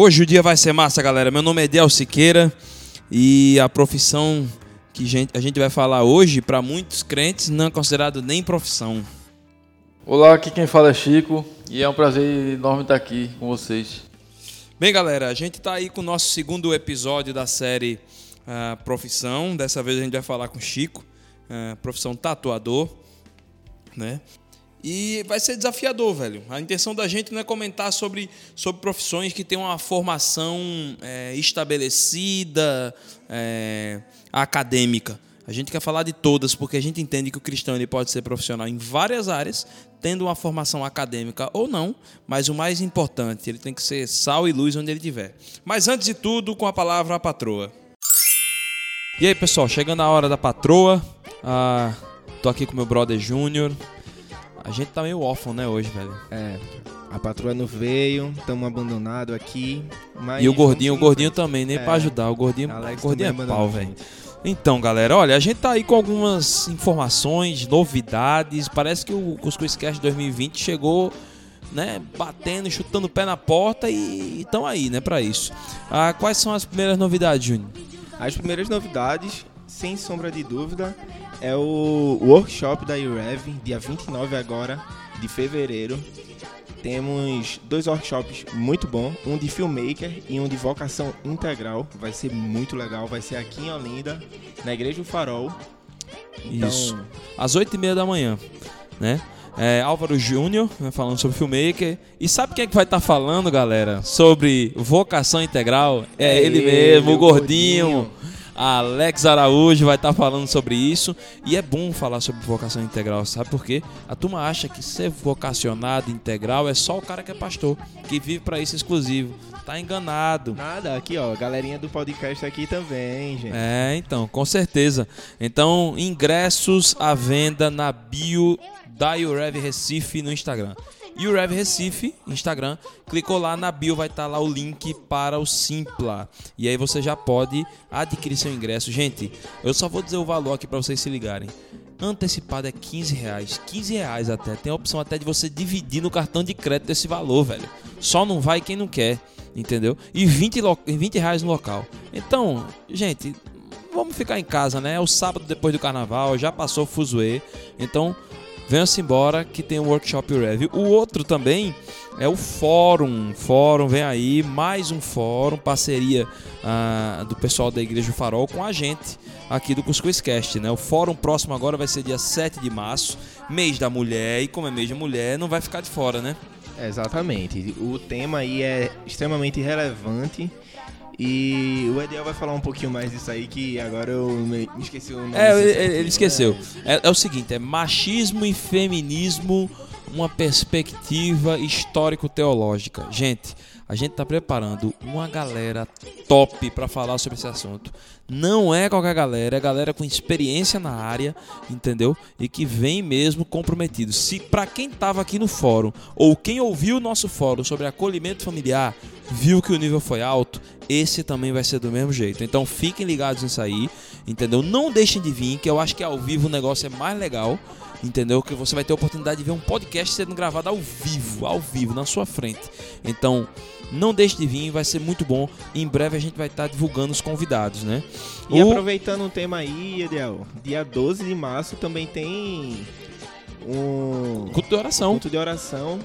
Hoje o dia vai ser massa, galera. Meu nome é Del Siqueira e a profissão que a gente vai falar hoje, para muitos crentes, não é considerado nem profissão. Olá, aqui quem fala é Chico e é um prazer enorme estar aqui com vocês. Bem, galera, a gente está aí com o nosso segundo episódio da série uh, Profissão. Dessa vez a gente vai falar com Chico, uh, profissão tatuador, né? E vai ser desafiador, velho. A intenção da gente não é comentar sobre, sobre profissões que têm uma formação é, estabelecida, é, acadêmica. A gente quer falar de todas, porque a gente entende que o cristão ele pode ser profissional em várias áreas, tendo uma formação acadêmica ou não, mas o mais importante, ele tem que ser sal e luz onde ele estiver. Mas antes de tudo, com a palavra a patroa. E aí, pessoal, chegando a hora da patroa. Ah, tô aqui com meu brother Júnior. A gente tá meio órfão, né, hoje, velho. É. A patroa não veio, estamos abandonados aqui. e o gordinho, o gordinho também, nem é, pra ajudar. O gordinho, o gordinho é pau, velho. Então, galera, olha, a gente tá aí com algumas informações, novidades. Parece que o Cuscuz Cast 2020 chegou, né, batendo, chutando o pé na porta e estão aí, né, para isso. Ah, quais são as primeiras novidades, Júnior? As primeiras novidades, sem sombra de dúvida, é o workshop da UREV, dia 29 agora de fevereiro. Temos dois workshops muito bons, um de filmmaker e um de vocação integral. Vai ser muito legal, vai ser aqui em Olinda, na Igreja do Farol. Então... Isso, às 8h30 da manhã, né? É, Álvaro Júnior, né, falando sobre filmmaker. E sabe quem é que vai estar tá falando, galera? Sobre vocação integral? É, é ele, ele mesmo, o gordinho. gordinho Alex Araújo vai estar tá falando sobre isso. E é bom falar sobre vocação integral, sabe por quê? A turma acha que ser vocacionado integral é só o cara que é pastor, que vive para isso exclusivo. Tá enganado. Nada, aqui ó, galerinha do podcast aqui também, gente. É, então, com certeza. Então, ingressos à venda na bio da Urev Recife no Instagram e o Rev Recife, Instagram. Clicou lá na bio, vai estar tá lá o link para o Simpla. E aí você já pode adquirir seu ingresso. Gente, eu só vou dizer o valor aqui para vocês se ligarem. Antecipado é 15 reais. 15 reais até. Tem a opção até de você dividir no cartão de crédito esse valor, velho. Só não vai quem não quer, entendeu? E 20, 20 reais no local. Então, gente, vamos ficar em casa, né? É o sábado depois do carnaval, já passou o fuzuê. Então, venha-se embora que tem o um workshop Rev. O outro também é o fórum. Fórum, vem aí, mais um fórum, parceria ah, do pessoal da Igreja Farol com a gente aqui do Cuscuzcast, né? O fórum próximo agora vai ser dia 7 de março, mês da mulher, e como é mês da mulher, não vai ficar de fora, né? Exatamente. O tema aí é extremamente relevante e o Ediel vai falar um pouquinho mais disso aí, que agora eu me esqueci o nome. É, ele, ele esqueceu. É, é o seguinte, é machismo e feminismo, uma perspectiva histórico-teológica. Gente, a gente está preparando uma galera top para falar sobre esse assunto. Não é qualquer galera, é galera com experiência na área, entendeu? E que vem mesmo comprometido. Se para quem estava aqui no fórum ou quem ouviu o nosso fórum sobre acolhimento familiar, viu que o nível foi alto, esse também vai ser do mesmo jeito. Então fiquem ligados nisso aí, entendeu? Não deixem de vir, que eu acho que ao vivo o negócio é mais legal entendeu? Que você vai ter a oportunidade de ver um podcast sendo gravado ao vivo, ao vivo, na sua frente. Então, não deixe de vir, vai ser muito bom. Em breve a gente vai estar divulgando os convidados, né? E o... aproveitando um tema aí, Edel, dia 12 de março também tem um culto de oração. Culto de oração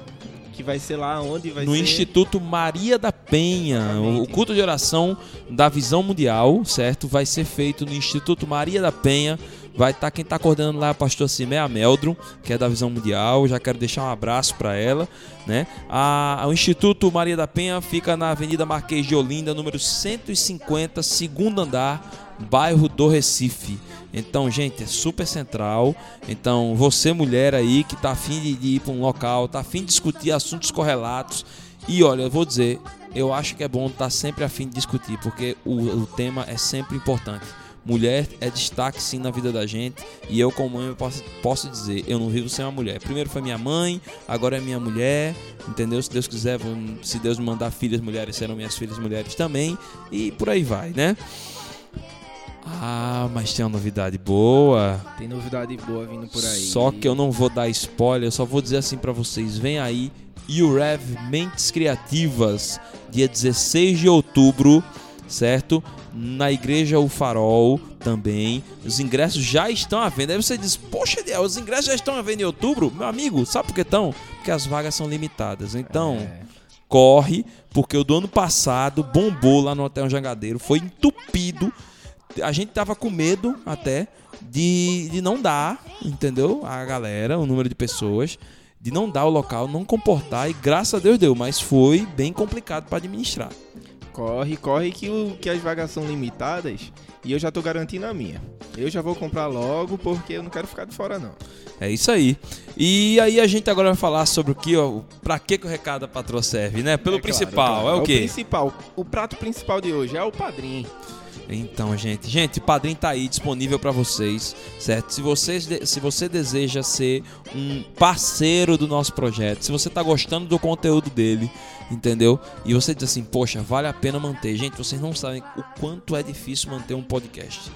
que vai ser lá onde vai no ser... Instituto Maria da Penha. Exatamente. O culto de oração da Visão Mundial, certo? Vai ser feito no Instituto Maria da Penha Vai estar tá, quem está coordenando lá é a pastor Simé Meldrum, que é da Visão Mundial. Já quero deixar um abraço para ela. Né? A, o Instituto Maria da Penha fica na Avenida Marquês de Olinda, número 150, segundo andar, bairro do Recife. Então, gente, é super central. Então, você mulher aí que tá afim de, ir para um local, tá afim de discutir assuntos correlatos. E olha, eu vou dizer, eu acho que é bom estar tá sempre afim de discutir, porque o, o tema é sempre importante. Mulher é destaque sim na vida da gente. E eu, como mãe, posso, posso dizer: eu não vivo sem uma mulher. Primeiro foi minha mãe, agora é minha mulher. Entendeu? Se Deus quiser, se Deus me mandar filhas mulheres, serão minhas filhas mulheres também. E por aí vai, né? Ah, mas tem uma novidade boa. Tem novidade boa vindo por aí. Só que eu não vou dar spoiler, eu só vou dizer assim para vocês: vem aí UREV Mentes Criativas, dia 16 de outubro, certo? Na Igreja O Farol também. Os ingressos já estão à venda. Aí você diz, poxa, os ingressos já estão à venda em outubro? Meu amigo, sabe por que estão? Porque as vagas são limitadas. Então, É. corre, porque o do ano passado bombou lá no Hotel Jangadeiro, foi entupido. A gente tava com medo até de, de não dar, entendeu? A galera, o número de pessoas, de não dar o local, não comportar, e graças a Deus deu, mas foi bem complicado para administrar. Corre, corre que, o, que as vagas são limitadas e eu já tô garantindo a minha. Eu já vou comprar logo porque eu não quero ficar de fora não. É isso aí. E aí a gente agora vai falar sobre o que, ó, pra que, que o recado da patroa serve, né? Pelo É claro, principal, claro. é o quê? O principal, o prato principal de hoje é o padrinho. Então, gente, gente, o Padrim tá aí disponível para vocês, certo? Se vocês de- se você deseja ser um parceiro do nosso projeto, se você tá gostando do conteúdo dele, entendeu? E você diz assim, poxa, vale a pena manter. Gente, vocês não sabem o quanto é difícil manter um podcast.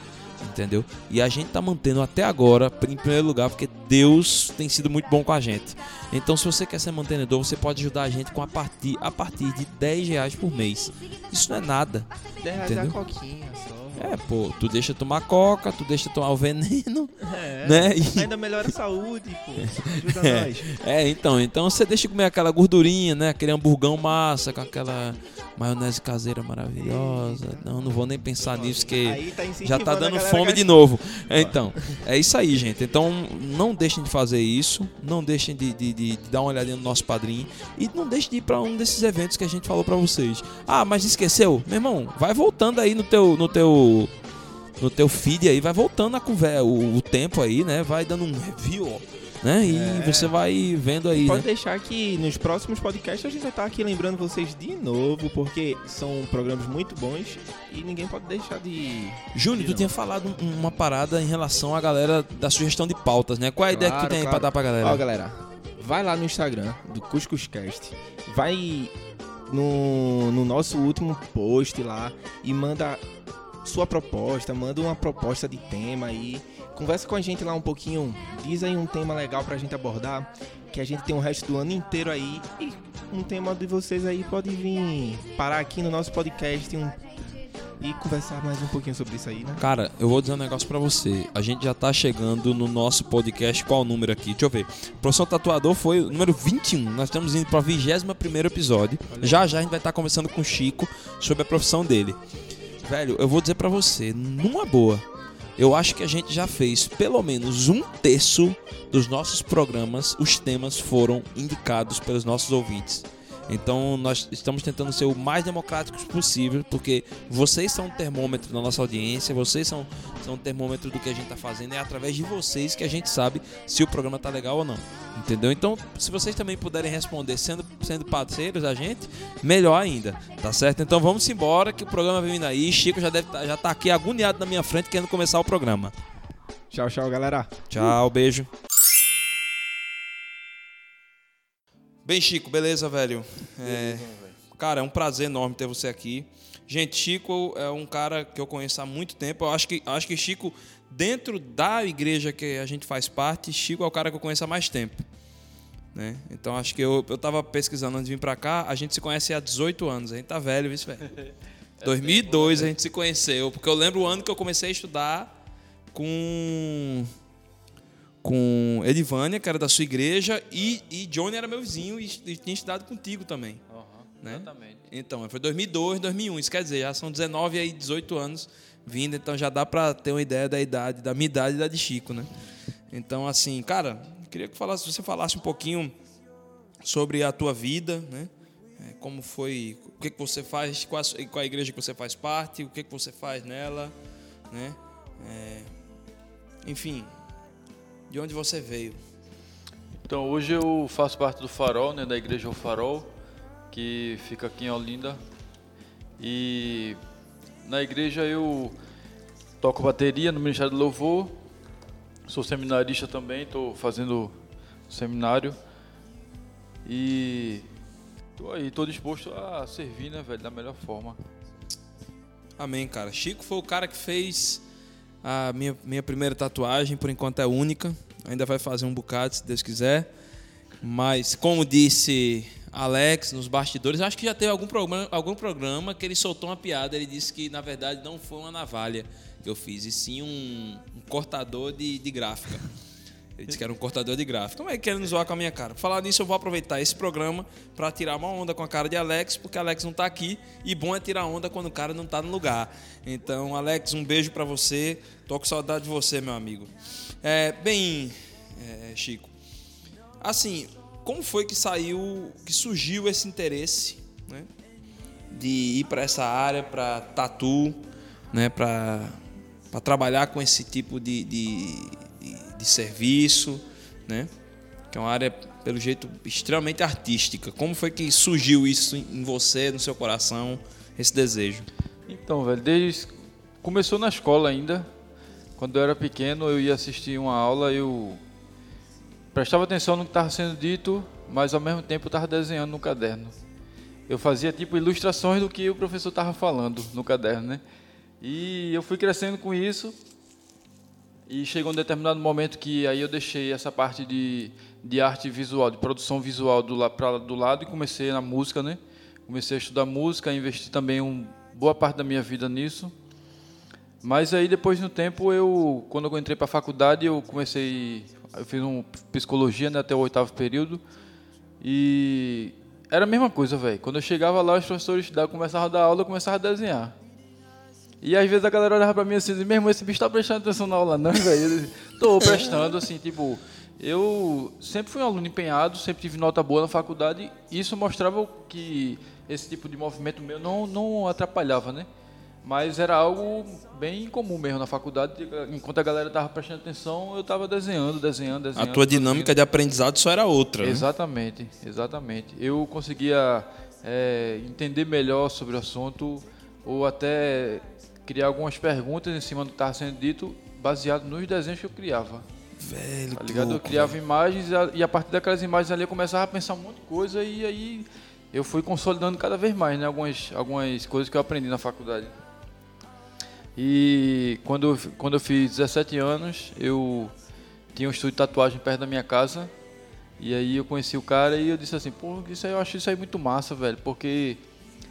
Entendeu? E a gente tá mantendo até agora, em primeiro lugar, porque Deus tem sido muito bom com a gente. Então, se você quer ser mantenedor, você pode ajudar a gente com a partir, a partir de 10 reais por mês. Isso não é nada. 10 reais Entendeu? a coquinha só. É, pô, tu deixa tomar coca, tu deixa tomar o veneno, É, né? E- Ainda melhora a saúde, pô. Ajuda É. nós. é, então, então você deixa comer aquela gordurinha, né? Aquele hamburgão massa com aquela maionese caseira maravilhosa. Não, não vou nem pensar nisso que Aí tá já tá dando fome de novo. Então, é isso aí, gente. Então, não deixem de fazer isso, não deixem de, de- de- dar uma olhadinha no nosso padrinho e não deixem de ir pra um desses eventos que a gente falou pra vocês. Ah, mas esqueceu? Meu irmão, vai voltando aí no teu no teu no teu feed aí, vai voltando a conversa, o, o tempo aí, né? Vai dando um review, ó, né? E É. você vai vendo aí, Pode né? deixar que nos próximos podcasts a gente vai estar aqui lembrando vocês de novo, porque são programas muito bons e ninguém pode deixar de. Júnior, tu não. tinha falado um- uma parada em relação à galera da sugestão de pautas, né? Qual é a ideia que tu Claro, tem aí claro. pra dar pra galera? Ó, galera, vai lá no Instagram do Cuscuscast, vai no, no nosso último post lá e manda sua proposta, manda uma proposta de tema aí. Conversa com a gente lá um pouquinho, diz aí um tema legal pra gente abordar, que a gente tem o resto do ano inteiro aí e um tema de vocês aí pode vir parar aqui no nosso podcast um- e conversar mais um pouquinho sobre isso aí, né? Cara, eu vou dizer um negócio pra você. A gente já tá chegando no nosso podcast. Qual o número aqui? Deixa eu ver. Profissão Tatuador foi o número 21. Nós estamos indo pra 21 episódio. Já já a gente vai estar conversando com o Chico sobre a profissão dele. Velho, eu vou dizer pra você, numa boa, eu acho que a gente já fez pelo menos um terço dos nossos programas, os temas foram indicados pelos nossos ouvintes. Então nós estamos tentando ser o mais democráticos possível, porque vocês são o termômetro da nossa audiência, vocês são, são o termômetro do que a gente está fazendo, é através de vocês que a gente sabe se o programa tá legal ou não. Entendeu? Então, se vocês também puderem responder sendo, sendo parceiros da gente, melhor ainda, tá certo? Então vamos embora que o programa vem vindo aí. Chico já deve tá, já tá aqui agoniado na minha frente querendo começar o programa. Tchau, tchau, galera. Tchau, beijo. Bem, Chico, beleza, velho? É, cara, é um prazer enorme ter você aqui. Gente, Chico é um cara que eu conheço há muito tempo. Eu acho que, acho que Chico, dentro da igreja que a gente faz parte, Chico é o cara que eu conheço há mais tempo. Né? Então acho que eu, eu tava pesquisando antes de vir pra cá, a gente se conhece há 18 anos, a gente tá velho, viu, velho? 2002 a gente se conheceu, porque eu lembro o ano que eu comecei a estudar com com Edivânia, que era da sua igreja, e, e Johnny era meu vizinho e, e tinha estudado contigo também. Né? Exatamente. Então, foi 2002, 2001, isso quer dizer, já são 19 aí, 18 anos vindo, então já dá pra ter uma ideia da idade, da minha idade e da de Chico, né? Então, assim, cara, eu queria que falasse, você falasse um pouquinho sobre a tua vida, né? É, Como foi, o que, que você faz, qual a, qual a igreja que você faz parte, o que, que você faz nela, né? É, enfim, de onde você veio. Então hoje eu faço parte do Farol, né, da Igreja O Farol, que fica aqui em Olinda. E na igreja eu toco bateria no Ministério do Louvor, sou seminarista também, estou fazendo seminário. E tô aí, tô disposto a servir, né, velho, da melhor forma. Amém, cara. Chico foi o cara que fez a minha, minha primeira tatuagem, por enquanto é única. Ainda vai fazer um bocado, se Deus quiser. Mas, como disse Alex nos bastidores, acho que já teve algum programa, algum programa que ele soltou uma piada. Ele disse que, na verdade, não foi uma navalha que eu fiz, e sim um, um cortador de, de gráfica. Ele disse que era um cortador de gráfica. Como é que querendo zoar com a minha cara? Falar nisso, eu vou aproveitar esse programa para tirar uma onda com a cara de Alex, porque Alex não tá aqui e bom é tirar onda quando o cara não tá no lugar. Então, Alex, um beijo para você. Tô com saudade de você, meu amigo. É, bem, é, Chico, assim, como foi que saiu, que surgiu esse interesse, né, de ir para essa área, para tatu, né, para para trabalhar com esse tipo de, de, de, serviço, né? Que é uma área, pelo jeito, extremamente artística. Como foi que surgiu isso em você, no seu coração, esse desejo? Então, velho, desde começou na escola ainda. Quando eu era pequeno, eu ia assistir uma aula, eu prestava atenção no que estava sendo dito, mas ao mesmo tempo estava desenhando no caderno. Eu fazia tipo ilustrações do que o professor estava falando no caderno, né? E eu fui crescendo com isso. E chegou um determinado momento que aí eu deixei essa parte de, de arte visual, de produção visual do, pra, do lado e comecei na música, né? Comecei a estudar música, investi também um, boa parte da minha vida nisso. Mas aí depois no tempo eu, quando eu entrei para a faculdade, eu comecei, eu fiz um psicologia né, até o oitavo período e era a mesma coisa, velho. Quando eu chegava lá, os professores começavam a dar aula, eu começava a desenhar. E às vezes a galera olhava pra mim assim, mesmo esse bicho tá prestando atenção na aula, não, velho? Tô prestando, assim, tipo, eu sempre fui um aluno empenhado, sempre tive nota boa na faculdade, e isso mostrava que esse tipo de movimento meu não, não atrapalhava, né? Mas era algo bem comum mesmo na faculdade, enquanto a galera tava prestando atenção, eu tava desenhando, desenhando, desenhando. A tua dinâmica de aprendizado só era outra. Né? Exatamente, exatamente. Eu conseguia é, entender melhor sobre o assunto, ou até criar algumas perguntas em cima do que estava sendo dito, baseado nos desenhos que eu criava. Velho, tá ligado? Louco, eu criava velho. imagens e a partir daquelas imagens ali eu começava a pensar um monte de coisa e aí eu fui consolidando cada vez mais, né? Algumas, algumas coisas que eu aprendi na faculdade. E quando, quando eu fiz 17 anos, eu tinha um estúdio de tatuagem perto da minha casa. E aí eu conheci o cara e eu disse assim, pô, isso aí, eu acho isso aí muito massa, velho, porque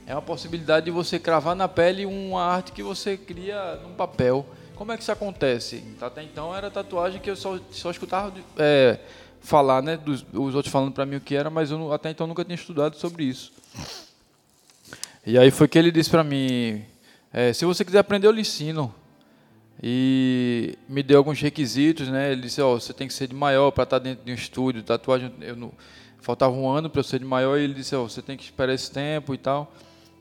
é uma possibilidade de você cravar na pele uma arte que você cria num papel. Como é que isso acontece? Até então era tatuagem que eu só, só escutava é, falar, né? Dos, os outros falando para mim o que era, mas eu até então nunca tinha estudado sobre isso. E aí foi que ele disse para mim: é, se você quiser aprender, eu lhe ensino. E me deu alguns requisitos, né? Ele disse: oh, você tem que ser de maior para estar dentro de um estúdio. Tatuagem, eu não, faltava um ano para eu ser de maior. E ele disse: oh, você tem que esperar esse tempo e tal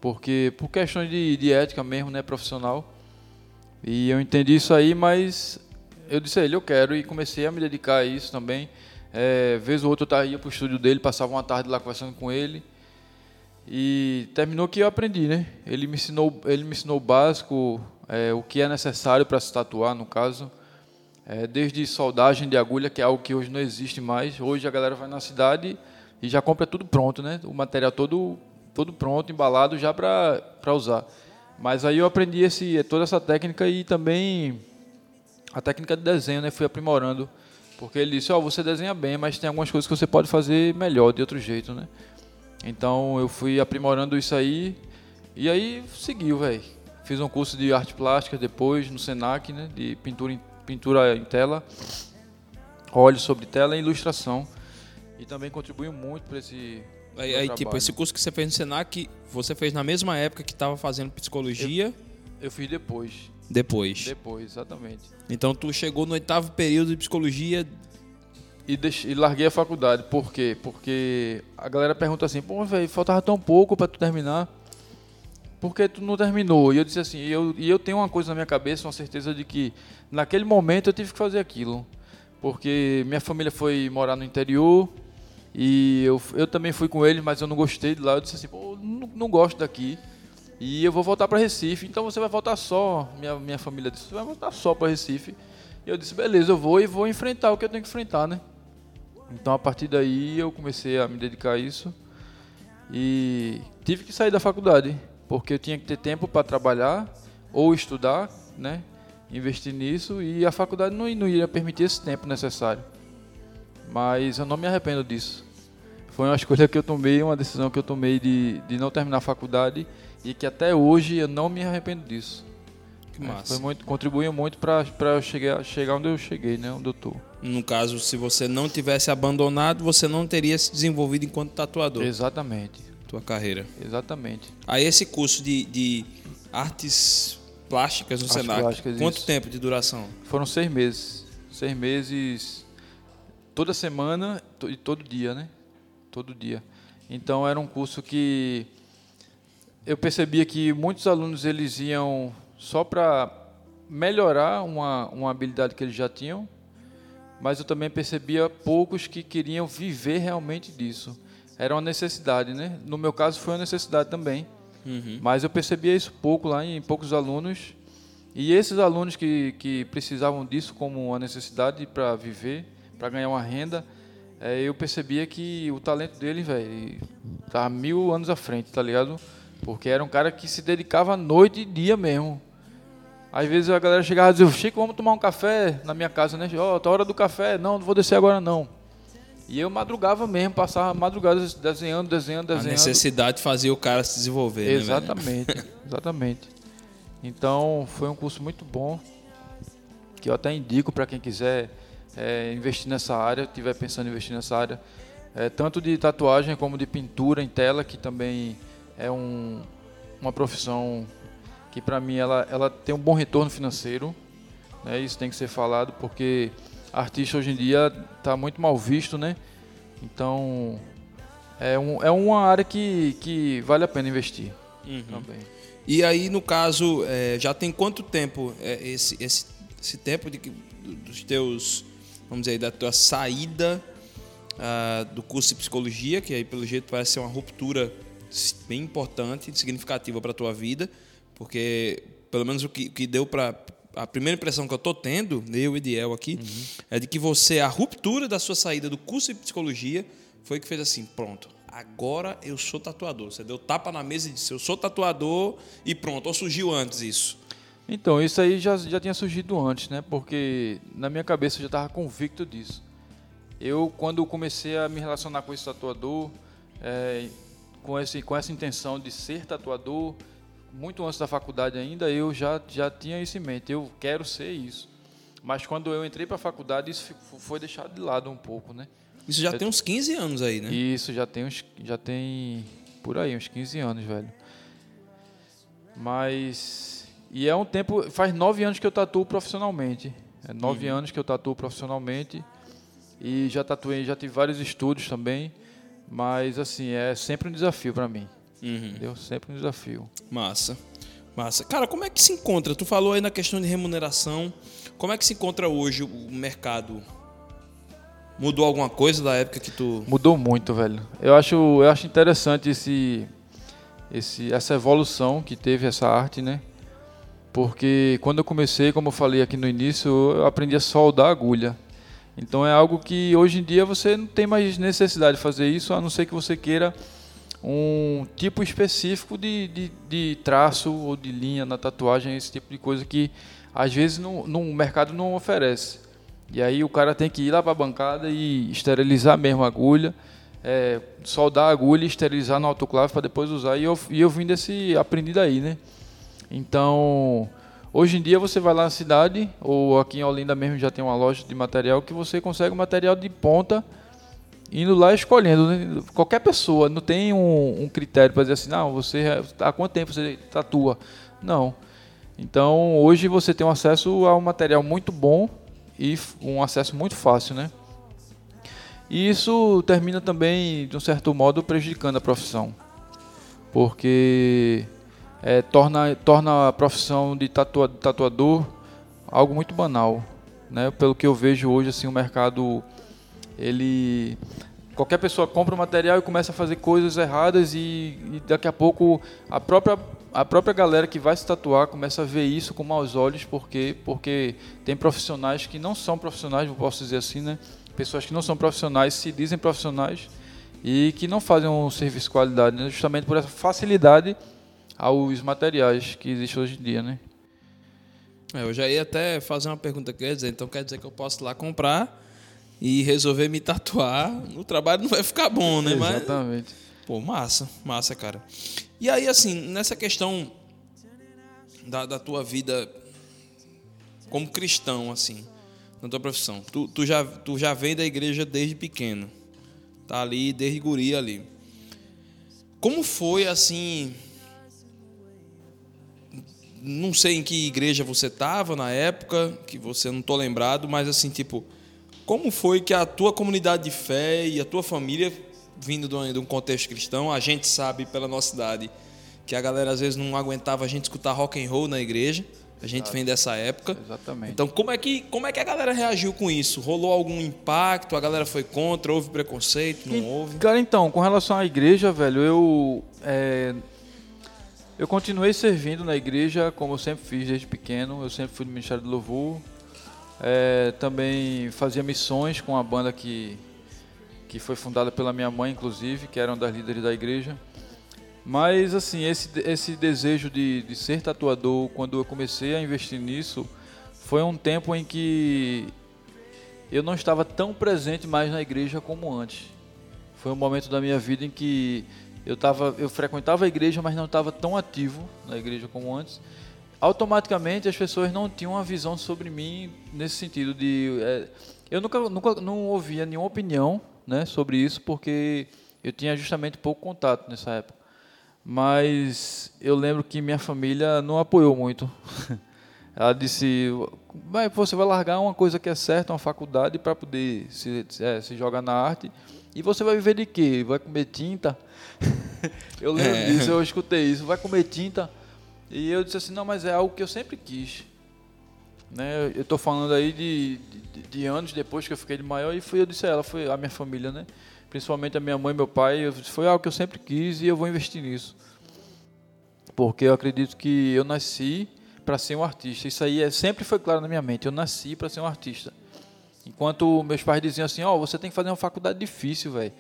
porque por questões de, de ética mesmo, né, profissional. E eu entendi isso aí, mas eu disse a ele, eu quero, e comecei a me dedicar a isso também. É, vez ou outra eu ia para o estúdio dele, passava uma tarde lá conversando com ele. E terminou que eu aprendi, né? Ele me ensinou, ele me ensinou o básico, é, o que é necessário para se tatuar, no caso. É, desde soldagem de agulha, que é algo que hoje não existe mais. Hoje a galera vai na cidade e já compra tudo pronto, né? O material todo todo pronto, embalado já para usar. Mas aí eu aprendi esse, toda essa técnica e também a técnica de desenho, né? Fui aprimorando. Porque ele disse, ó, oh, você desenha bem, mas tem algumas coisas que você pode fazer melhor, de outro jeito, né? Então eu fui aprimorando isso aí e aí seguiu, velho. Fiz um curso de arte plástica depois no Senac, né? De pintura em, pintura em tela, óleo sobre tela e ilustração. E também contribuiu muito para esse Aí, aí tipo, esse curso que você fez no Senac, você fez na mesma época que estava fazendo psicologia? Eu, eu, fiz depois. Depois. Depois, exatamente. Então tu chegou no oitavo período de psicologia e, deixe, e larguei a faculdade. Por quê? Porque a galera pergunta assim, pô, velho, faltava tão pouco para tu terminar. Por que tu não terminou? E eu disse assim, e eu, e eu tenho uma coisa na minha cabeça, uma certeza de que naquele momento eu tive que fazer aquilo. Porque minha família foi morar no interior, e eu, eu também fui com ele, mas eu não gostei de lá. Eu disse assim, pô, não, não gosto daqui. E eu vou voltar para Recife. Então você vai voltar só. Minha, minha família disse, você vai voltar só para Recife. E eu disse, beleza, eu vou e vou enfrentar o que eu tenho que enfrentar, né? Então a partir daí eu comecei a me dedicar a isso. E tive que sair da faculdade, porque eu tinha que ter tempo para trabalhar ou estudar, né? Investir nisso e a faculdade não, não iria permitir esse tempo necessário. Mas eu não me arrependo disso. Foi uma escolha que eu tomei, uma decisão que eu tomei de, de não terminar a faculdade e que até hoje eu não me arrependo disso. Que É, massa. Foi muito, contribuiu muito para eu chegar, chegar onde eu cheguei, né? Onde eu tô. No caso, se você não tivesse abandonado, você não teria se desenvolvido enquanto tatuador, Exatamente, tua carreira. exatamente. Aí esse curso de, de artes plásticas no Artes Senac, plásticas, quanto isso. tempo de duração? Foram seis meses. Seis meses toda semana e todo dia, né? Todo dia. Então era um curso que eu percebia que muitos alunos eles iam só para melhorar uma, uma habilidade que eles já tinham, mas eu também percebia poucos que queriam viver realmente disso. Era uma necessidade, né? No meu caso foi uma necessidade também. Uhum. Mas eu percebia isso pouco lá em poucos alunos. E esses alunos que, que precisavam disso como uma necessidade para viver, para ganhar uma renda, eh, eu percebia que o talento dele, velho, tá mil anos à frente, tá ligado? Porque era um cara que se dedicava noite e dia mesmo. Às vezes a galera chegava e dizia, Chico, vamos tomar um café na minha casa, né? Ó, tá hora do café. Não, não vou descer agora não. E eu madrugava mesmo, passava madrugadas desenhando, desenhando, A desenhando. necessidade fazia o cara se desenvolver, né? Exatamente, exatamente. Então foi um curso muito bom que eu até indico para quem quiser é, investir nessa área, estiver pensando em investir nessa área, é, tanto de tatuagem como de pintura em tela, que também é um, uma profissão que para mim ela, ela tem um bom retorno financeiro. Né? Isso tem que ser falado porque artista hoje em dia está muito mal visto, né? Então é, um, é uma área que, que vale a pena investir Uhum. também. E aí, no caso, é, já tem quanto tempo é, esse, esse, esse tempo de, que- do- dos teus, vamos dizer, aí, da tua saída ah, do curso de psicologia, que aí pelo jeito parece ser uma ruptura bem importante, significativa para tua vida, porque pelo menos o que, que deu para a primeira impressão que eu tô tendo, eu e Ediel aqui, é de que você a ruptura da sua saída do curso de psicologia foi que fez assim, pronto. Agora eu sou tatuador. Você deu tapa na mesa e disse: Eu sou tatuador e pronto. Ou surgiu antes isso? Então, isso aí já, já tinha surgido antes, né? Porque na minha cabeça eu já estava convicto disso. Eu, quando comecei a me relacionar com esse tatuador, é, com, esse, com essa intenção de ser tatuador, muito antes da faculdade ainda, eu já, já tinha isso em mente. Eu quero ser isso. Mas quando eu entrei para a faculdade, isso foi deixado de lado um pouco, né? Isso já Eu- tem uns 15 anos aí, né? Isso já tem uns, já tem por aí uns 15 anos, velho. Mas e é um tempo, faz nove anos que eu tatuo profissionalmente. É nove anos que eu tatuo profissionalmente e já tatuei, já tive vários estudos também. Mas assim é sempre um desafio para mim, Uhum. entendeu? Sempre um desafio. Massa. Massa. Cara, como é que se encontra? Tu falou aí na questão de remuneração. Como é que se encontra hoje o mercado? Mudou alguma coisa da época que tu. Mudou muito, velho. Eu acho, eu acho interessante esse, esse, essa evolução que teve essa arte, né? Porque quando eu comecei, como eu falei aqui no início, eu aprendi a soldar agulha. Então é algo que hoje em dia você não tem mais necessidade de fazer isso, a não ser que você queira um tipo específico de, de, de traço ou de linha na tatuagem, esse tipo de coisa que às vezes no, no mercado não oferece. E aí o cara tem que ir lá para a bancada e esterilizar mesmo a agulha, é, soldar a agulha e esterilizar no autoclave para depois usar. E eu, e eu vim desse, aprendi daí, né? Então, hoje em dia você vai lá na cidade, ou aqui em Olinda mesmo já tem uma loja de material que você consegue material de ponta indo lá escolhendo. Né? Qualquer pessoa, não tem um, um critério para dizer assim, não, você há quanto tempo você tatua? Não. Então, hoje você tem um acesso a um material muito bom e um acesso muito fácil, né? E isso termina também, de um certo modo, prejudicando a profissão. Porque é, torna, torna a profissão de tatua, tatuador algo muito banal. Né? Pelo que eu vejo hoje, assim, o mercado, ele... Qualquer pessoa compra o material e começa a fazer coisas erradas e, e daqui a pouco a própria, a própria galera que vai se tatuar começa a ver isso com maus olhos porque, porque tem profissionais que não são profissionais, posso dizer assim, né? Pessoas que não são profissionais se dizem profissionais e que não fazem um serviço de qualidade, né? justamente por essa facilidade aos materiais que existem hoje em dia, né? É, eu já ia até fazer uma pergunta que eu ia dizer, então quer dizer que eu posso ir lá comprar e resolver me tatuar, o trabalho não vai ficar bom, né? Mas, Exatamente. pô, massa, massa, cara. E aí, assim, nessa questão da, da tua vida como cristão, assim, na tua profissão, tu, tu, já, tu já vem da igreja desde pequeno, tá ali, desde guri ali. Como foi, assim, não sei em que igreja você estava na época, que você não tô lembrado, mas assim, tipo, como foi que a tua comunidade de fé e a tua família, vindo de um- contexto cristão, a gente sabe pela nossa idade que a galera às vezes não aguentava a gente escutar rock and roll na igreja. A gente vem dessa época. Exatamente. Então, como é que como é que a galera reagiu com isso? Rolou algum impacto? A galera foi contra? Houve preconceito? Não houve? Cara, então, com relação à igreja, velho, eu. é, eu continuei servindo na igreja, como eu sempre fiz desde pequeno. Eu sempre fui do Ministério do Louvor. É, também fazia missões com a banda que, que foi fundada pela minha mãe, inclusive, que era uma das líderes da igreja. Mas, assim, esse, esse desejo de, de ser tatuador, quando eu comecei a investir nisso, foi um tempo em que eu não estava tão presente mais na igreja como antes. Foi um momento da minha vida em que eu, tava, eu frequentava a igreja, mas não estava tão ativo na igreja como antes. Automaticamente as pessoas não tinham uma visão sobre mim nesse sentido de. é, eu nunca, nunca não ouvia nenhuma opinião né, sobre isso, porque eu tinha justamente pouco contato nessa época. Mas eu lembro que minha família não apoiou muito. Ela disse: vai, você vai largar uma coisa que é certa, uma faculdade, para poder se, é, se jogar na arte. E você vai viver de quê? Vai comer tinta? eu lembro É. disso, eu escutei isso. Vai comer tinta? E eu disse assim: não, mas é algo que eu sempre quis. Né? Eu estou falando aí de, de, de anos depois que eu fiquei de maior e fui, eu disse a ela, foi a minha família, né? Principalmente a minha mãe e meu pai, eu disse, foi algo que eu sempre quis e eu vou investir nisso. Porque eu acredito que eu nasci para ser um artista. Isso aí é, sempre foi claro na minha mente. Eu nasci para ser um artista. Enquanto meus pais diziam assim, ó, você tem que fazer uma faculdade difícil, velho.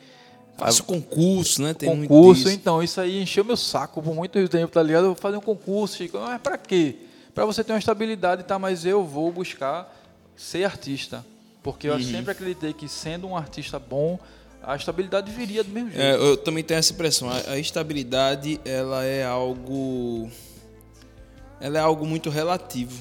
Faça concurso, né? Tem concurso, então, isso aí encheu meu saco por muito tempo, tá ligado? Eu vou fazer um concurso, Chico. Mas pra quê? Pra você ter uma estabilidade, tá? Mas eu vou buscar ser artista. Porque eu Uhum. sempre acreditei que sendo um artista bom, a estabilidade viria do mesmo jeito. É, eu também tenho essa impressão. A, a estabilidade, ela é algo. Ela é algo muito relativo.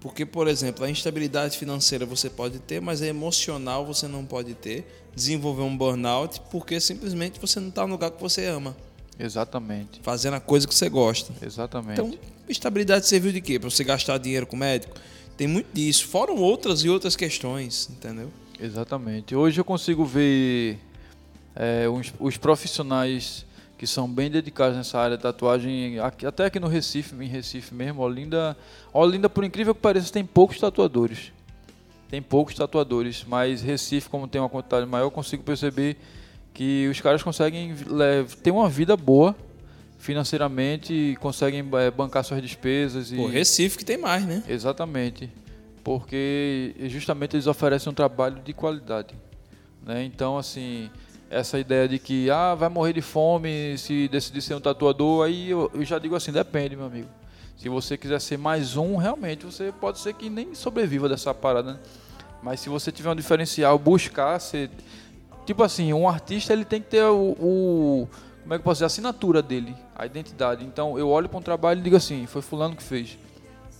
Porque, por exemplo, a instabilidade financeira você pode ter, mas a emocional você não pode ter. Desenvolver um burnout, porque simplesmente você não está no lugar que você ama, Exatamente. fazendo a coisa que você gosta. Exatamente. Então, estabilidade serviu de quê? Para você gastar dinheiro com médico? Tem muito disso. Foram outras e outras questões, entendeu? Exatamente. Hoje eu consigo ver é, os, os profissionais que são bem dedicados nessa área de tatuagem, aqui- até aqui no Recife, em Recife mesmo, Olinda, Olinda, por incrível que pareça, tem poucos tatuadores. Tem poucos tatuadores, mas Recife, como tem uma quantidade maior, eu consigo perceber que os caras conseguem ter uma vida boa financeiramente, e conseguem é, bancar suas despesas e Pô, Recife que tem mais, né? Exatamente, porque justamente eles oferecem um trabalho de qualidade, né? Então, assim, essa ideia de que ah, vai morrer de fome se decidir ser um tatuador, aí eu, eu já digo assim, depende, meu amigo. Se você quiser ser mais um, realmente você pode ser que nem sobreviva dessa parada, né? Mas se você tiver um diferencial, buscar ser tipo assim, um artista ele tem que ter o, o- como é que eu posso dizer, a assinatura dele, a identidade. Então eu olho para um trabalho e digo assim, foi fulano que fez.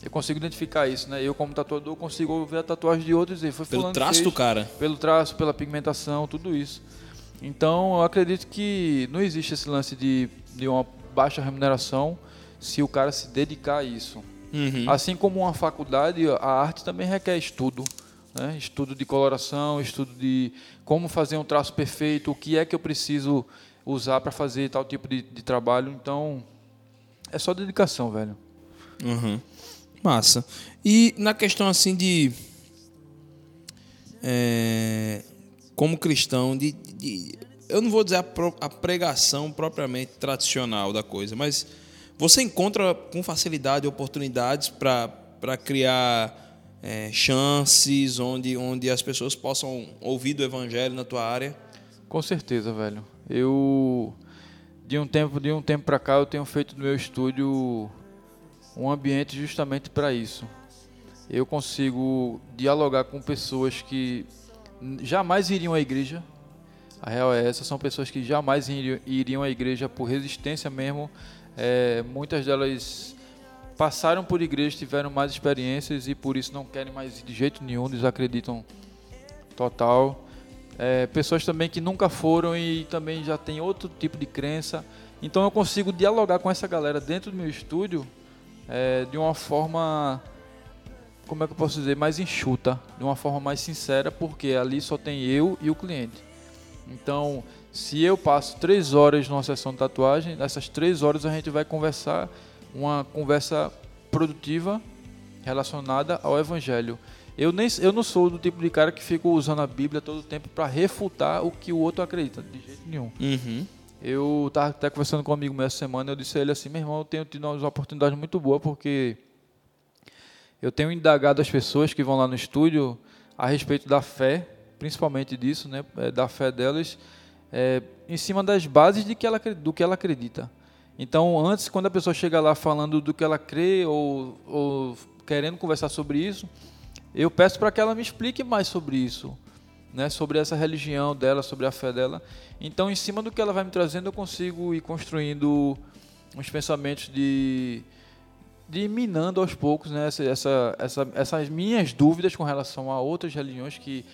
Eu consigo identificar isso, né? Eu como tatuador consigo ver a tatuagem de outros e dizer, foi Pelo fulano que traço fez, do cara. pelo traço, pela pigmentação, tudo isso. Então eu acredito que não existe esse lance de, de uma baixa remuneração se o cara se dedicar a isso. Uhum. Assim como uma faculdade, a arte também requer estudo. Né? Estudo de coloração, estudo de como fazer um traço perfeito, o que é que eu preciso usar para fazer tal tipo de, de trabalho. Então, é só dedicação, velho. Uhum. Massa. E na questão assim de. é, como cristão, de, de- eu não vou dizer a, pro- a pregação propriamente tradicional da coisa, mas você encontra com facilidade oportunidades para criar é, chances onde, onde as pessoas possam ouvir do evangelho na tua área? Com certeza, velho. Eu de um tempo de um tempo para cá eu tenho feito no meu estúdio um ambiente justamente para isso. Eu consigo dialogar com pessoas que jamais iriam à igreja. A real é essa, são pessoas que jamais iriam à igreja por resistência mesmo. É, muitas delas passaram por igreja, tiveram mais experiências e por isso não querem mais de jeito nenhum, desacreditam total. É, pessoas também que nunca foram e também já têm outro tipo de crença. Então eu consigo dialogar com essa galera dentro do meu estúdio é, de uma forma, como é que eu posso dizer, mais enxuta, de uma forma mais sincera, porque ali só tem eu e o cliente. Então, se eu passo três horas numa sessão de tatuagem, nessas três horas a gente vai conversar uma conversa produtiva relacionada ao Evangelho. Eu, nem, eu não sou do tipo de cara que fica usando a Bíblia todo o tempo para refutar o que o outro acredita, de jeito nenhum. Uhum. Eu estava até conversando com um amigo meu essa semana, eu disse a ele assim, meu irmão, eu tenho tido uma oportunidade muito boa porque eu tenho indagado as pessoas que vão lá no estúdio a respeito da fé, principalmente disso, né, é, da fé delas, é, em cima das bases de que ela, do que ela acredita. Então, antes, quando a pessoa chega lá falando do que ela crê ou, ou querendo conversar sobre isso, eu peço para que ela me explique mais sobre isso, né, sobre essa religião dela, sobre a fé dela. Então, em cima do que ela vai me trazendo, eu consigo ir construindo uns pensamentos de de minando aos poucos né, essa, essa, essas minhas dúvidas com relação a outras religiões que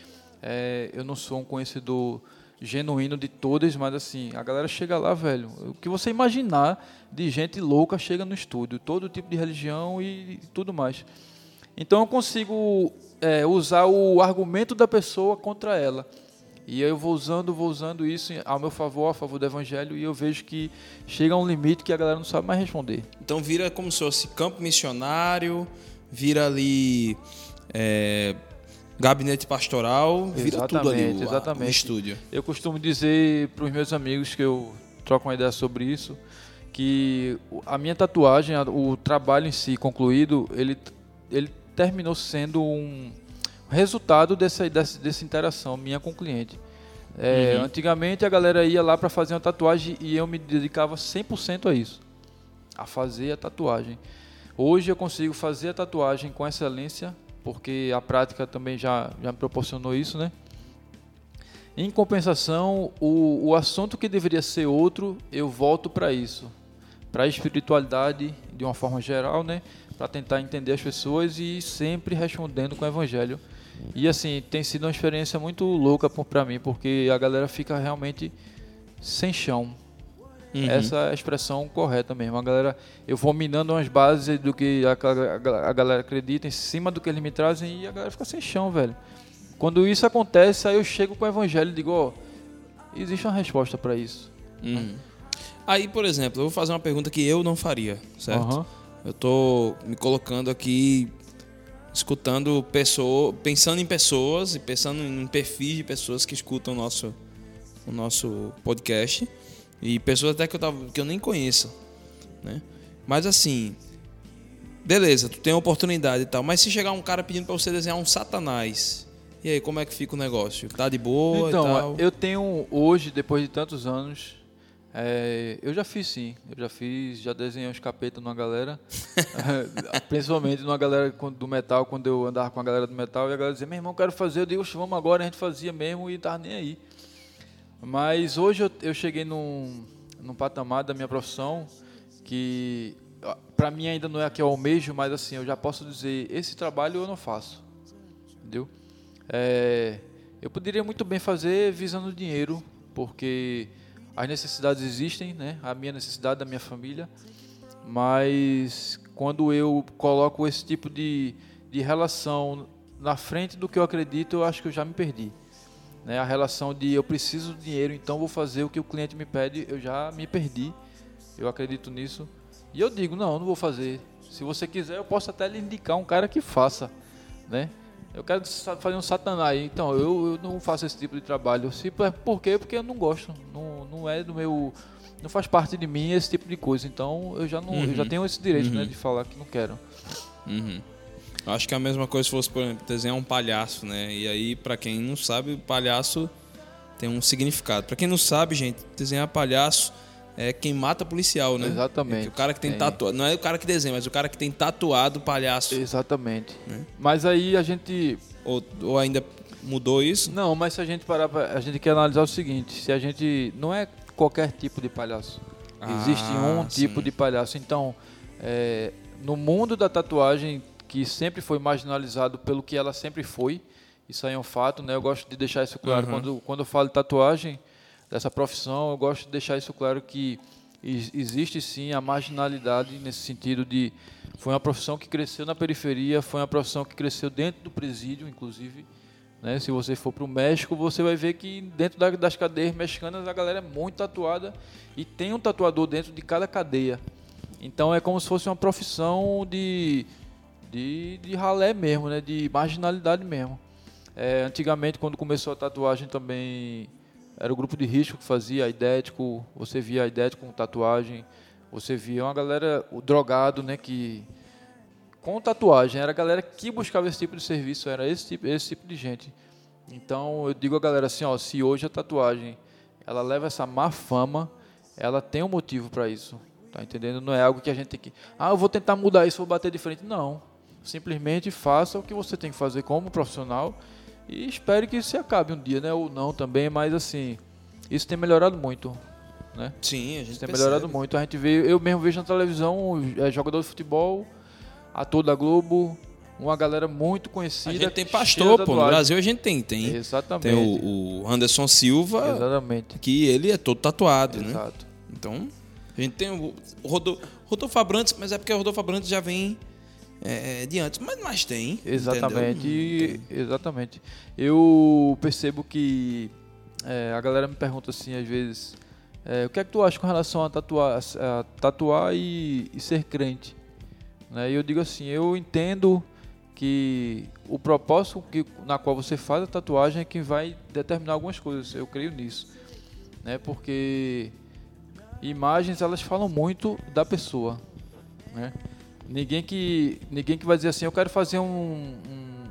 é, eu não sou um conhecedor genuíno de todas, mas assim, a galera chega lá, velho. O que você imaginar de gente louca chega no estúdio, todo tipo de religião e, tudo mais. Então eu consigo é, usar o argumento da pessoa contra ela. E eu vou usando, vou usando isso ao meu favor, a favor do evangelho, e eu vejo que chega a um limite que a galera não sabe mais responder. Então vira como se fosse campo missionário, vira ali é, gabinete pastoral, vira exatamente, tudo ali o, exatamente. estúdio. Eu costumo dizer para os meus amigos que eu troco uma ideia sobre isso, que a minha tatuagem, o trabalho em si concluído, ele, ele terminou sendo um resultado dessa, dessa, dessa interação minha com o cliente. É, uhum. Antigamente a galera ia lá para fazer uma tatuagem e eu me dedicava 100% a isso, a fazer a tatuagem. Hoje eu consigo fazer a tatuagem com excelência, porque a prática também já, já me proporcionou isso, né? Em compensação, o, o assunto que deveria ser outro, eu volto para isso, para a espiritualidade de uma forma geral, né? para tentar entender as pessoas e sempre respondendo com o evangelho. E assim, tem sido uma experiência muito louca para mim, porque a galera fica realmente sem chão. Uhum. Essa é a expressão correta mesmo. A galera, eu vou minando umas bases do que a, a, a, galera acredita em cima do que eles me trazem e a galera fica sem chão, velho. Quando isso acontece, aí eu chego com o evangelho e digo, ó, oh, existe uma resposta para isso. Uhum. Aí, por exemplo, eu vou fazer uma pergunta que eu não faria, certo? Uhum. Eu tô me colocando aqui escutando pessoas, pensando em pessoas e pensando em perfis de pessoas que escutam o nosso o nosso podcast e pessoas até que eu tava, que eu nem conheço, né? Mas assim, beleza, tu tem a oportunidade e tal, mas se chegar um cara pedindo para você desenhar um satanás, e aí como é que fica o negócio? Tá de boa então, eu tenho hoje, depois de tantos anos, é, eu já fiz sim, eu já fiz, já desenhei uns capetas numa galera, principalmente numa galera do metal, quando eu andava com a galera do metal, e a galera dizia, meu irmão, quero fazer, eu digo, vamos agora, a gente fazia mesmo e tava nem aí. Mas hoje eu, eu cheguei num, num patamar da minha profissão que para mim ainda não é que eu almejo, mas assim, eu já posso dizer, esse trabalho eu não faço, entendeu? É, eu poderia muito bem fazer visando dinheiro, porque as necessidades existem, né? A minha necessidade da minha família, mas quando eu coloco esse tipo de, de relação na frente do que eu acredito, eu acho que eu já me perdi. Né? A relação de eu preciso de dinheiro, então vou fazer o que o cliente me pede, eu já me perdi. Eu acredito nisso. E eu digo, não, não vou fazer. Se você quiser, eu posso até lhe indicar um cara que faça, né? Eu quero fazer um satanás. Então, eu, eu não faço esse tipo de trabalho. Se, por quê? Porque eu não gosto. Não, não é do meu. Não faz parte de mim esse tipo de coisa. Então, eu já, não, uhum. eu já uhum. tenho esse direito né, uhum. né, de falar que não quero. Uhum. Acho que é a mesma coisa se fosse, por exemplo, desenhar um palhaço, né? E aí, para quem não sabe, o palhaço tem um significado. Para quem não sabe, gente, desenhar palhaço é quem mata policial, né? Exatamente. É o cara que tem Tem. tatuado. Não é o cara que desenha, mas o cara que tem tatuado palhaço. Exatamente. Né? Mas aí a gente. Ou, ou ainda mudou isso? Não, mas se a gente parar pra, A gente quer analisar o seguinte: se a gente. Não é qualquer tipo de palhaço. Existe Ah, um tipo sim. de palhaço. Então, é, no mundo da tatuagem, que sempre foi marginalizado pelo que ela sempre foi, isso aí é um fato, né? Eu gosto de deixar isso claro. Uhum. Quando, quando eu falo de tatuagem, dessa profissão, eu gosto de deixar isso claro que ex- existe sim a marginalidade nesse sentido de. Foi uma profissão que cresceu na periferia, foi uma profissão que cresceu dentro do presídio, inclusive. Né? Se você for para o México, você vai ver que dentro da- das cadeias mexicanas a galera é muito tatuada e tem um tatuador dentro de cada cadeia. Então é como se fosse uma profissão de, de, de ralé mesmo, né? de marginalidade mesmo. É, antigamente, quando começou a tatuagem também, era o grupo de risco que fazia, a Idético, você via a Idético com tatuagem, você via uma galera, o drogado, né, que com tatuagem, era a galera que buscava esse tipo de serviço, era esse tipo, esse tipo de gente. Então eu digo a galera assim, ó, se hoje a tatuagem ela leva essa má fama, ela tem um motivo para isso. Tá entendendo? Não é algo que a gente tem que, ah, eu vou tentar mudar isso, vou bater de frente. Não. Simplesmente faça o que você tem que fazer como profissional e espere que isso se acabe um dia, né? Ou não também, mas assim, isso tem melhorado muito, né? Sim, a gente Isso tem percebe. melhorado muito. A gente vê, eu mesmo vejo na televisão é, jogador de futebol, ator da Globo, uma galera muito A conhecida. gente tem pastor, pô. No. Brasil a gente tem. Tem, Exatamente. tem o, o Anderson Silva, Exatamente. que ele é todo tatuado, né? Exato. Então, a gente tem o o Rodolfo, Rodolfo Abrantes, mas é porque o Rodolfo Abrantes já vem é, de antes. Mas, mas tem. Exatamente. e- Exatamente. Eu percebo que é, a galera me pergunta assim, às vezes, é, o que é que tu acha com relação a tatuar, a tatuar e, e ser crente? Né? E eu digo assim, eu entendo que o propósito que, na qual você faz a tatuagem é que vai determinar algumas coisas. Eu creio nisso, né? Porque imagens elas falam muito da pessoa, né? Ninguém que ninguém que vai dizer assim, eu quero fazer um,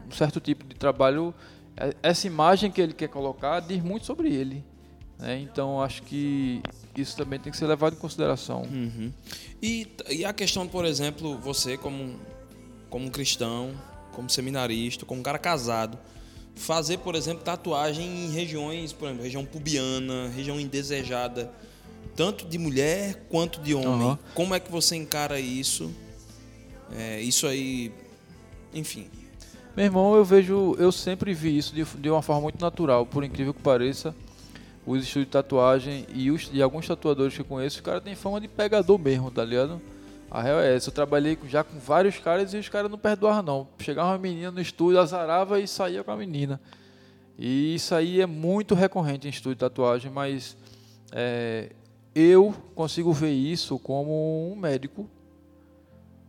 um certo tipo de trabalho. é- Essa imagem que ele quer colocar diz muito sobre ele, né? Então acho que isso também tem que ser levado em consideração. Uhum. E, e a questão, por exemplo, você como, como cristão, como seminarista, como um cara casado, fazer, por exemplo, tatuagem em regiões, por exemplo, região pubiana, região indesejada, tanto de mulher quanto de homem. Aham. Como é que você encara isso? É, isso aí, enfim. Meu irmão, eu vejo, eu sempre vi isso de, de uma forma muito natural, por incrível que pareça. Os estúdios de tatuagem e, os, e alguns tatuadores que eu conheço, os caras têm fama de pegador mesmo, tá ligado? A real é essa. Eu trabalhei já com vários caras e os caras não perdoavam, não. Chegava uma menina no estúdio, azarava e saía com a menina. E isso aí é muito recorrente em estúdio de tatuagem, mas é, eu consigo ver isso como um médico,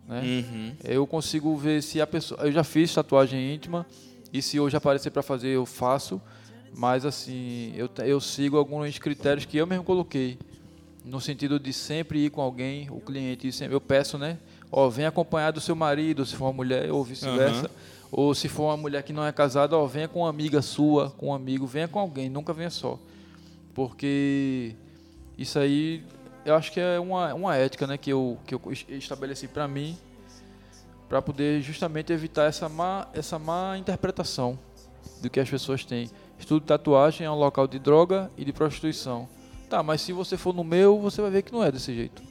né? Uhum. Eu consigo ver se a pessoa. Eu já fiz tatuagem íntima e se hoje aparecer para fazer eu faço, mas assim eu, eu sigo alguns critérios que eu mesmo coloquei no sentido de sempre ir com alguém, o cliente sempre, eu peço, né? Ó, vem acompanhado do seu marido, se for uma mulher ou vice-versa, Aham. ou se for uma mulher que não é casada, ó, venha com uma amiga sua, com um amigo, venha com alguém, nunca venha só, porque isso aí eu acho que é uma, uma ética né, que, eu, que eu es- estabeleci para mim para poder justamente evitar essa má, essa má interpretação do que as pessoas têm. Estudo de tatuagem é um local de droga e de prostituição. Tá, mas se você for no meu, você vai ver que não é desse jeito.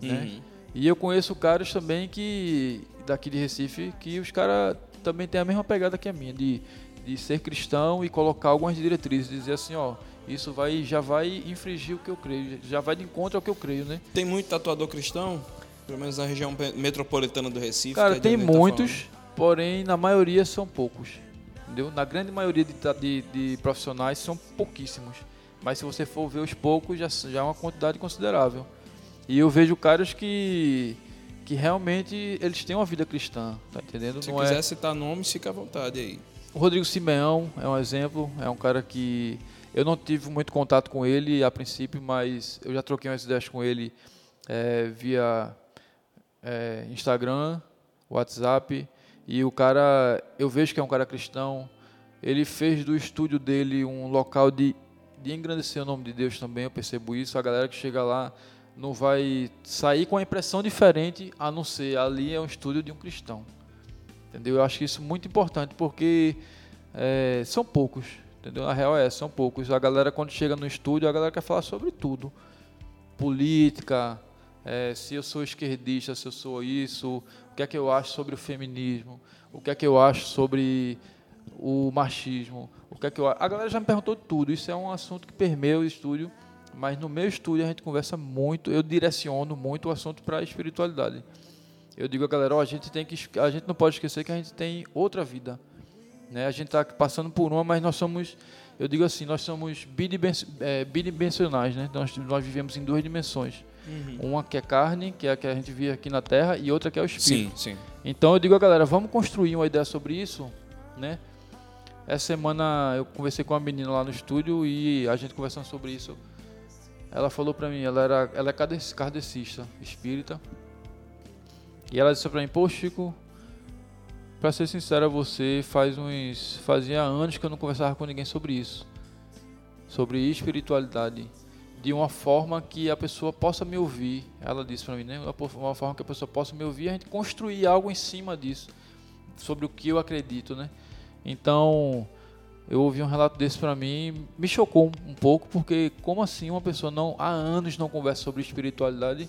Né? Uhum. E eu conheço caras também que daqui de Recife que os caras também têm a mesma pegada que a minha de, de ser cristão e colocar algumas diretrizes, dizer assim, ó, isso vai já vai infringir o que eu creio, já vai de encontro ao que eu creio, né? Tem muito tatuador cristão, pelo menos na região metropolitana do Recife. Cara, é tem tá muitos, porém na maioria são poucos. Entendeu? Na grande maioria de, de, de profissionais são pouquíssimos. Mas se você for ver os poucos, já, já é uma quantidade considerável. E eu vejo caras que que realmente eles têm uma vida cristã, tá entendendo? Se Não quiser é... citar nomes, fica à vontade aí. O Rodrigo Simeão é um exemplo, é um cara que eu não tive muito contato com ele a princípio, mas eu já troquei umas ideias com ele eh, via eh, Instagram, WhatsApp, e o cara, eu vejo que é um cara cristão. Ele fez do estúdio dele um local de, de engrandecer o nome de Deus também, eu percebo isso. A galera que chega lá não vai sair com a impressão diferente a não ser ali é um estúdio de um cristão. Entendeu? Eu acho isso muito importante porque é, são poucos. Entendeu? A real é, são poucos. A galera, quando chega no estúdio, a galera quer falar sobre tudo: política, é, se eu sou esquerdista, se eu sou isso, o que é que eu acho sobre o feminismo, o que é que eu acho sobre o machismo, o que é que eu A galera já me perguntou tudo. Isso é um assunto que permeia o estúdio, mas no meu estúdio a gente conversa muito, eu direciono muito o assunto para a espiritualidade. Eu digo a galera, ó, a gente tem que a gente não pode esquecer que a gente tem outra vida. Né? A gente está passando por uma, mas nós somos, eu digo assim, nós somos é, bidimensionais, né? Nós, nós vivemos em duas dimensões. Uhum. Uma que é carne, que é a que a gente vê aqui na Terra, e outra que é o espírito. Sim, sim. Então eu digo a galera, vamos construir uma ideia sobre isso, né? Essa semana eu conversei com uma menina lá no estúdio e a gente conversando sobre isso. Ela falou pra mim, ela, era, ela é kardecista, espírita. E ela disse pra mim, pô Chico, pra ser sincero a você, faz uns. Fazia anos que eu não conversava com ninguém sobre isso. Sobre espiritualidade. De uma forma que a pessoa possa me ouvir. Ela disse pra mim, né? Uma forma que a pessoa possa me ouvir a gente construir algo em cima disso. Sobre o que eu acredito, né? Então, eu ouvi um relato desse para mim, me chocou um, pouco, porque como assim uma pessoa não há anos não conversa sobre espiritualidade,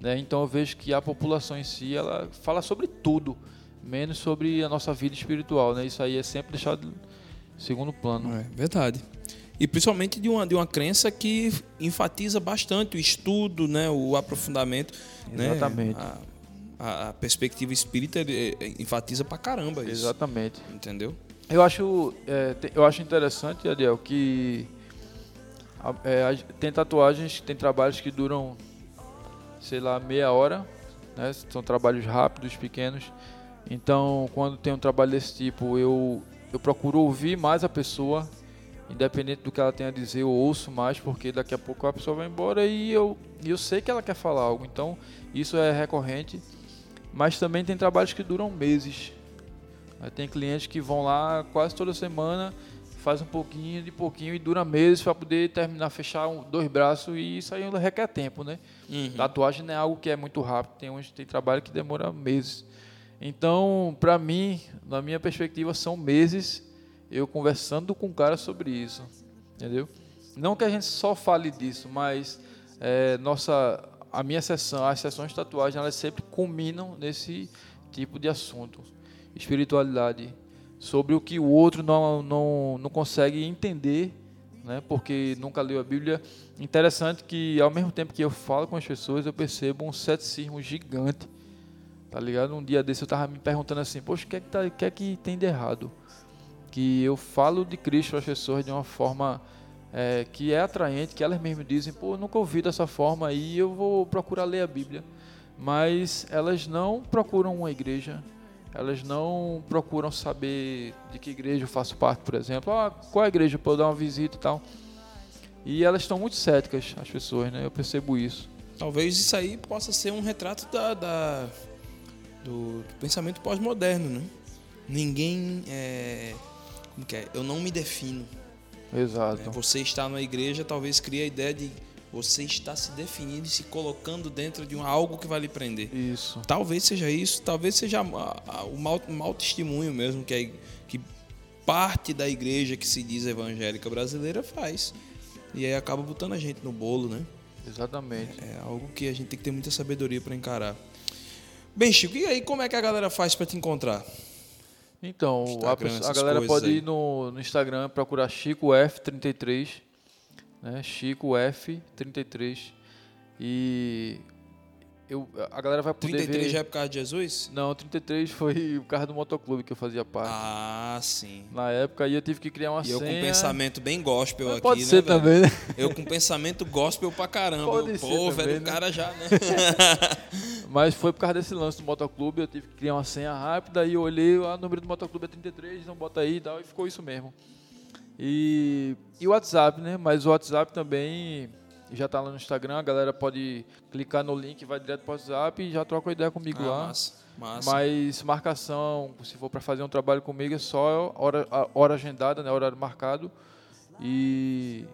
né? Então eu vejo que a população em si, ela fala sobre tudo, menos sobre a nossa vida espiritual, né? Isso aí é sempre deixado segundo plano. É verdade. E principalmente de uma, de uma crença que enfatiza bastante o estudo, né, o aprofundamento. Né? Exatamente. Né? A, a, perspectiva espírita enfatiza pra caramba isso. Exatamente. Entendeu? Eu acho, é, eu acho interessante, Adiel, que é, tem tatuagens, tem trabalhos que duram, sei lá, meia hora, né? São trabalhos rápidos, pequenos. Então, quando tem um trabalho desse tipo, eu, eu procuro ouvir mais a pessoa, independente do que ela tenha a dizer, eu ouço mais, porque daqui a pouco a pessoa vai embora e eu, eu sei que ela quer falar algo. Então, isso é recorrente. Mas também tem trabalhos que duram meses. Tem clientes que vão lá quase toda semana, faz um pouquinho de pouquinho e dura meses para poder terminar, fechar um, dois braços e isso aí requer tempo, né? Uhum. Tatuagem não é algo que é muito rápido, tem uns tem trabalho que demora meses. Então, para mim, na minha perspectiva, são meses eu conversando com o cara sobre isso, entendeu? Não que a gente só fale disso, mas é, nossa, a minha sessão, as sessões de tatuagem, elas sempre culminam nesse tipo de assunto espiritualidade, sobre o que o outro não, não, não consegue entender, né? porque nunca leu a Bíblia. Interessante que, ao mesmo tempo que eu falo com as pessoas, eu percebo um ceticismo gigante. Tá ligado? Um dia desse eu estava me perguntando assim: Poxa, o que é que, tá, que, é que tem de errado? Que eu falo de Cristo as pessoas de uma forma é, que é atraente, que elas mesmas dizem: Pô, nunca ouvi dessa forma aí, eu vou procurar ler a Bíblia. Mas elas não procuram uma igreja, elas não procuram saber de que igreja eu faço parte, por exemplo. Ah, qual é a igreja para eu dar uma visita e tal. E elas estão muito céticas, as pessoas, né? Eu percebo isso. Talvez isso aí possa ser um retrato da, da do, do, pensamento pós-moderno, né? Ninguém é, como que é? Eu não me defino. Exato. É, você está na igreja, talvez crie a ideia de você está se definindo e se colocando dentro de um, algo que vai lhe prender. Isso. Talvez seja isso, talvez seja o mau, mau testemunho mesmo que, é, que parte da igreja que se diz evangélica brasileira faz. E aí acaba botando a gente no bolo, né? Exatamente. É, é algo que a gente tem que ter muita sabedoria para encarar. Bem, Chico, e aí como é que a galera faz para te encontrar? Então, a, a, galera pode aí. ir no, no Instagram procurar Chico F33 né? Chico F33. E eu, a galera vai poder 33 ver... já é por causa de Jesus? Não, 33 foi o carro do motoclube que eu fazia parte. Ah, sim. Na época aí eu tive que criar uma e senha. eu com pensamento bem gospel Mas aqui, pode né? ser velho? também, né? Eu com pensamento gospel pra caramba. Pode eu, ser Pô, também, velho, né? o cara já, né? Mas foi por causa desse lance do motoclube, eu tive que criar uma senha rápida, eu olhei, ah, o número do motoclube é 33, então bota aí e tal, e ficou isso mesmo. E, e o WhatsApp, né? Mas o WhatsApp também já está lá no Instagram, a galera pode clicar no link, vai direto para o WhatsApp e já troca ideia comigo ah, lá. Massa, massa. Mas marcação, se for para fazer um trabalho comigo, é só hora, hora agendada, né, horário marcado e,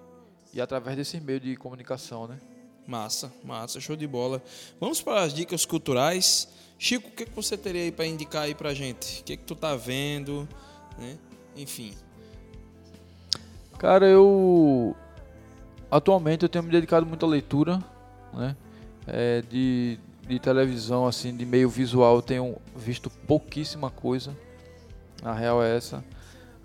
e através desse meio de comunicação, né? Massa, massa, show de bola. Vamos para as dicas culturais. Chico, o que, que você teria aí para indicar aí pra gente? O que, que tu tá vendo? Né? Enfim. Cara, eu atualmente eu tenho me dedicado muito à leitura, né? É, de, de televisão, assim, de meio visual, eu tenho visto pouquíssima coisa. A real é essa.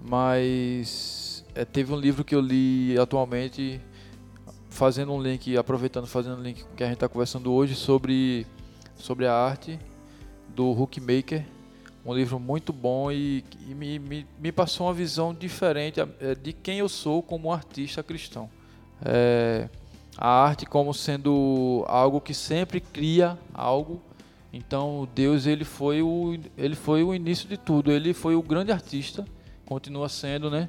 Mas é, teve um livro que eu li atualmente, fazendo um link, aproveitando, fazendo um link que a gente está conversando hoje sobre, sobre a arte do Hookmaker. Um livro muito bom e, e me, me, me, passou uma visão diferente é, de quem eu sou como artista cristão. É, a arte como sendo algo que sempre cria algo. Então Deus ele foi o ele foi o início de tudo. Ele foi o grande artista, continua sendo, né?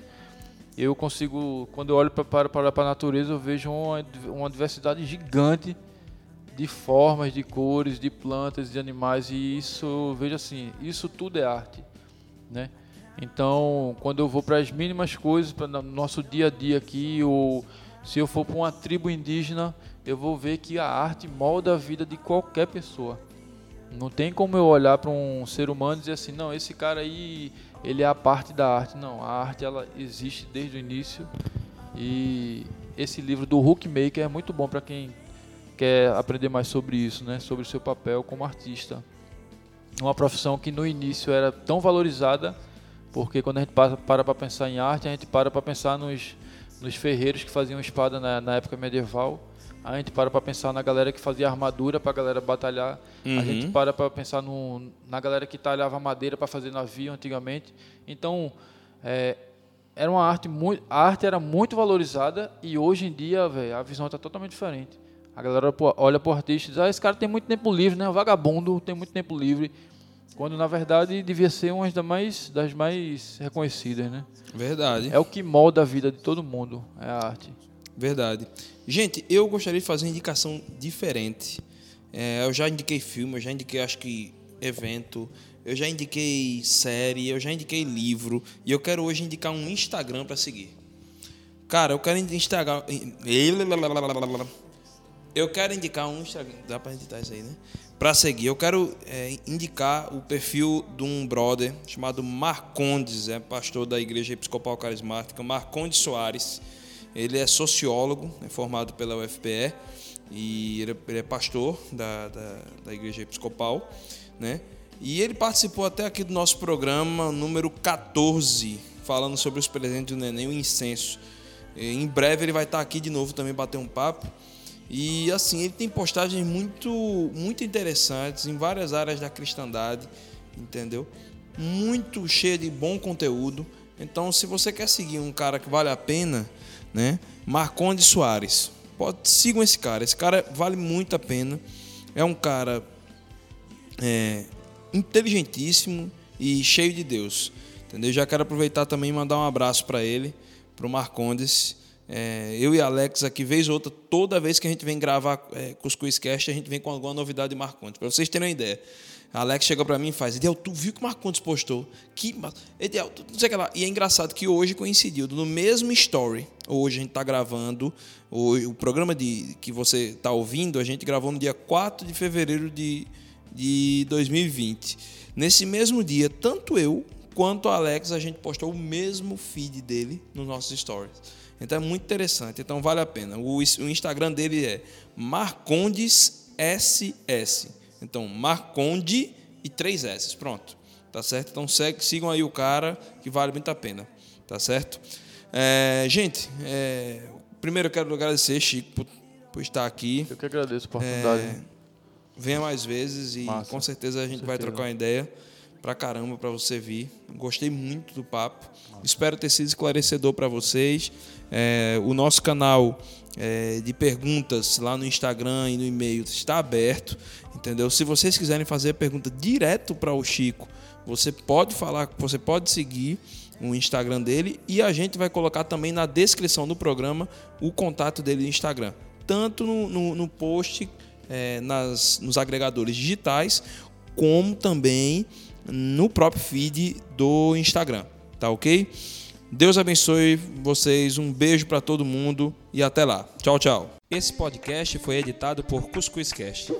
Eu consigo quando eu olho para para a natureza eu vejo uma, uma diversidade gigante de formas, de cores, de plantas, de animais e isso eu vejo assim, isso tudo é arte, né? Então, quando eu vou para as mínimas coisas, para o nosso dia a dia aqui, ou se eu for para uma tribo indígena, eu vou ver que a arte molda a vida de qualquer pessoa. Não tem como eu olhar para um ser humano e dizer assim, não, esse cara aí, ele é a parte da arte. Não, a arte ela existe desde o início. E esse livro do Hookmaker é muito bom para quem quer aprender mais sobre isso, né? Sobre o seu papel como artista. Uma profissão que no início era tão valorizada, porque quando a gente para para pensar em arte, a gente para para pensar nos, nos ferreiros que faziam espada na, na época medieval. A gente para para pensar na galera que fazia armadura para a galera batalhar. Uhum. A gente para para pensar no, na galera que talhava madeira para fazer navio antigamente. Então, é, era uma arte muito, a arte era muito valorizada e hoje em dia, véio, a visão está totalmente diferente. A galera olha pro artista e diz: ah, esse cara tem muito tempo livre, né? O vagabundo tem muito tempo livre. Quando na verdade devia ser uma das mais, das mais reconhecidas, né? Verdade. É o que molda a vida de todo mundo, é a arte. Verdade. Gente, eu gostaria de fazer uma indicação diferente. É, eu já indiquei filme, eu já indiquei, acho que, evento, eu já indiquei série, eu já indiquei livro, e eu quero hoje indicar um Instagram para seguir. Cara, eu quero Instagram. Eu quero indicar um Instagram. Dá pra editar isso aí, né? Pra seguir. Eu quero é, indicar o perfil de um brother chamado Marcondes, é pastor da Igreja Episcopal Carismática, Marcondes Soares. Ele é sociólogo, é formado pela UFPE e ele é, ele é pastor da, da, da, Igreja Episcopal, né? E ele participou até aqui do nosso programa número 14, falando sobre os presentes do neném, o incenso. Em breve ele vai estar aqui de novo também bater um papo. E assim, ele tem postagens muito, muito interessantes em várias áreas da cristandade, entendeu? Muito cheio de bom conteúdo. Então, se você quer seguir um cara que vale a pena, né? Marconde Soares. Pode sigam esse cara. Esse cara vale muito a pena. É um cara é, inteligentíssimo e cheio de Deus. Entendeu? Já quero aproveitar também e mandar um abraço para ele, para o Marcondes. É, eu e Alex aqui, vez ou outra, toda vez que a gente vem gravar é, Cuscuz Cast, a gente vem com alguma novidade de Marcondes. Para vocês terem uma ideia. Alex chegou para mim e faz, Ediel, tu viu que o Marcondes postou? Que, Ediel, tu, não sei o que lá. E é engraçado que hoje coincidiu, no mesmo story, hoje a gente está gravando, o, programa de, que você está ouvindo, a gente gravou no dia 4 de fevereiro de, de 2020. Nesse mesmo dia, tanto eu quanto o Alex, a gente postou o mesmo feed dele nos nossos stories. Então é muito interessante, então vale a pena. O, o Instagram dele é Marcondes SS. Então, Marconde e três S. Pronto. Tá certo? Então segue, sigam aí o cara que vale muito a pena. Tá certo? É, gente, é, primeiro eu quero agradecer, Chico, por, por, estar aqui. Eu que agradeço a oportunidade. É, venha mais vezes e Massa. com certeza a gente vai trocar uma ideia pra caramba para você vir. Gostei muito do papo. Massa. Espero ter sido esclarecedor para vocês. É, o nosso canal é, de perguntas lá no Instagram e no e-mail está aberto, entendeu? Se vocês quiserem fazer pergunta direto para o Chico, você pode falar, você pode seguir o Instagram dele e a gente vai colocar também na descrição do programa o contato dele no Instagram, tanto no, no, no post é, nas, nos agregadores digitais, como também no próprio feed do Instagram, tá ok? Deus abençoe vocês, um beijo para todo mundo e até lá. Tchau, tchau. Esse podcast foi editado por Cuscuzcast.